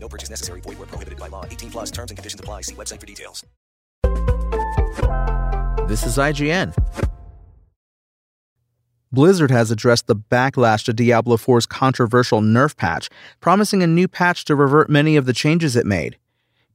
No purchase necessary. Void where prohibited by law. 18 plus terms and conditions apply. See website for details. This is IGN. Blizzard has addressed the backlash to Diablo 4's controversial nerf patch, promising a new patch to revert many of the changes it made.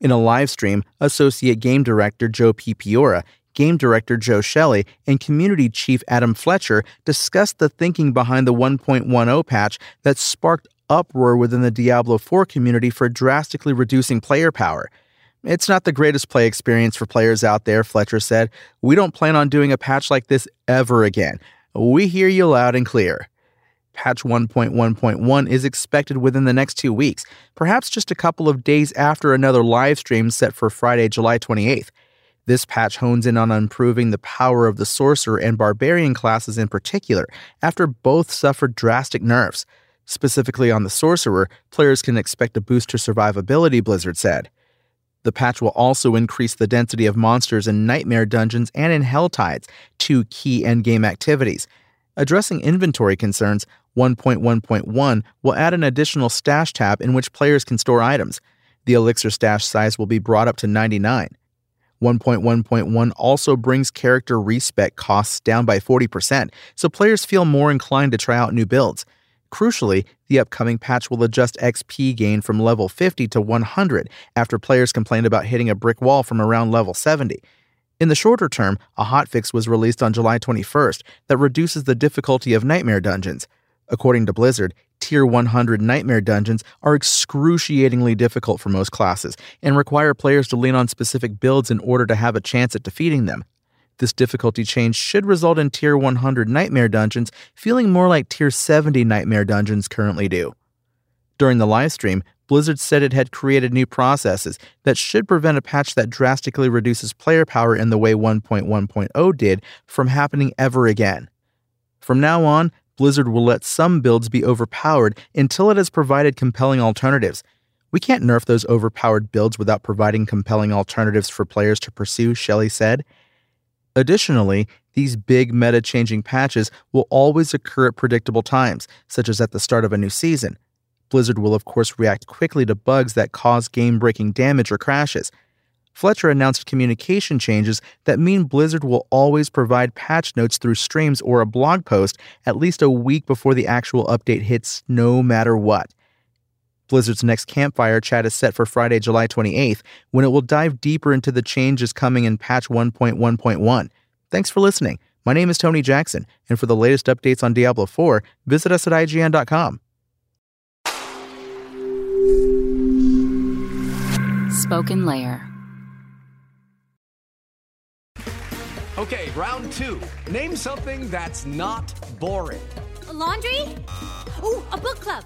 In a live stream, Associate Game Director Joe Piepiora, Game Director Joe Shely, and Community Chief Adam Fletcher discussed the thinking behind the 1.10 patch that sparked uproar within the Diablo 4 community for drastically reducing player power. It's not the greatest play experience for players out there, Fletcher said. We don't plan on doing a patch like this ever again. We hear you loud and clear. Patch 1.1.1 is expected within the next two weeks, perhaps just a couple of days after another live stream set for Friday, July 28th. This patch hones in on improving the power of the Sorcerer and Barbarian classes in particular, after both suffered drastic nerfs. Specifically on the Sorcerer, players can expect a boost to survivability, Blizzard said. The patch will also increase the density of monsters in Nightmare Dungeons and in Helltides, two key endgame activities. Addressing inventory concerns, 1.1.1 will add an additional stash tab in which players can store items. The elixir stash size will be brought up to 99. 1.1.1 also brings character respec costs down by 40%, so players feel more inclined to try out new builds. Crucially, the upcoming patch will adjust XP gain from level 50 to 100 after players complained about hitting a brick wall from around level 70. In the shorter term, a hotfix was released on July 21st that reduces the difficulty of Nightmare Dungeons. According to Blizzard, Tier 100 Nightmare Dungeons are excruciatingly difficult for most classes and require players to lean on specific builds in order to have a chance at defeating them. This difficulty change should result in Tier 100 Nightmare Dungeons feeling more like Tier 70 Nightmare Dungeons currently do. During the livestream, Blizzard said it had created new processes that should prevent a patch that drastically reduces player power in the way 1.1.0 did from happening ever again. From now on, Blizzard will let some builds be overpowered until it has provided compelling alternatives. We can't nerf those overpowered builds without providing compelling alternatives for players to pursue, Shely said. Additionally, these big meta changing patches will always occur at predictable times, such as at the start of a new season. Blizzard will, of course, react quickly to bugs that cause game breaking damage or crashes. Fletcher announced communication changes that mean Blizzard will always provide patch notes through streams or a blog post at least a week before the actual update hits, no matter what. Blizzard's next campfire chat is set for Friday, July 28th, when it will dive deeper into the changes coming in patch 1.1.1. Thanks for listening. My name is Tony Jackson, and for the latest updates on Diablo 4, visit us at IGN.com. SpokenLayer. Okay, round two. Name something that's not boring. A laundry? Ooh, a book club.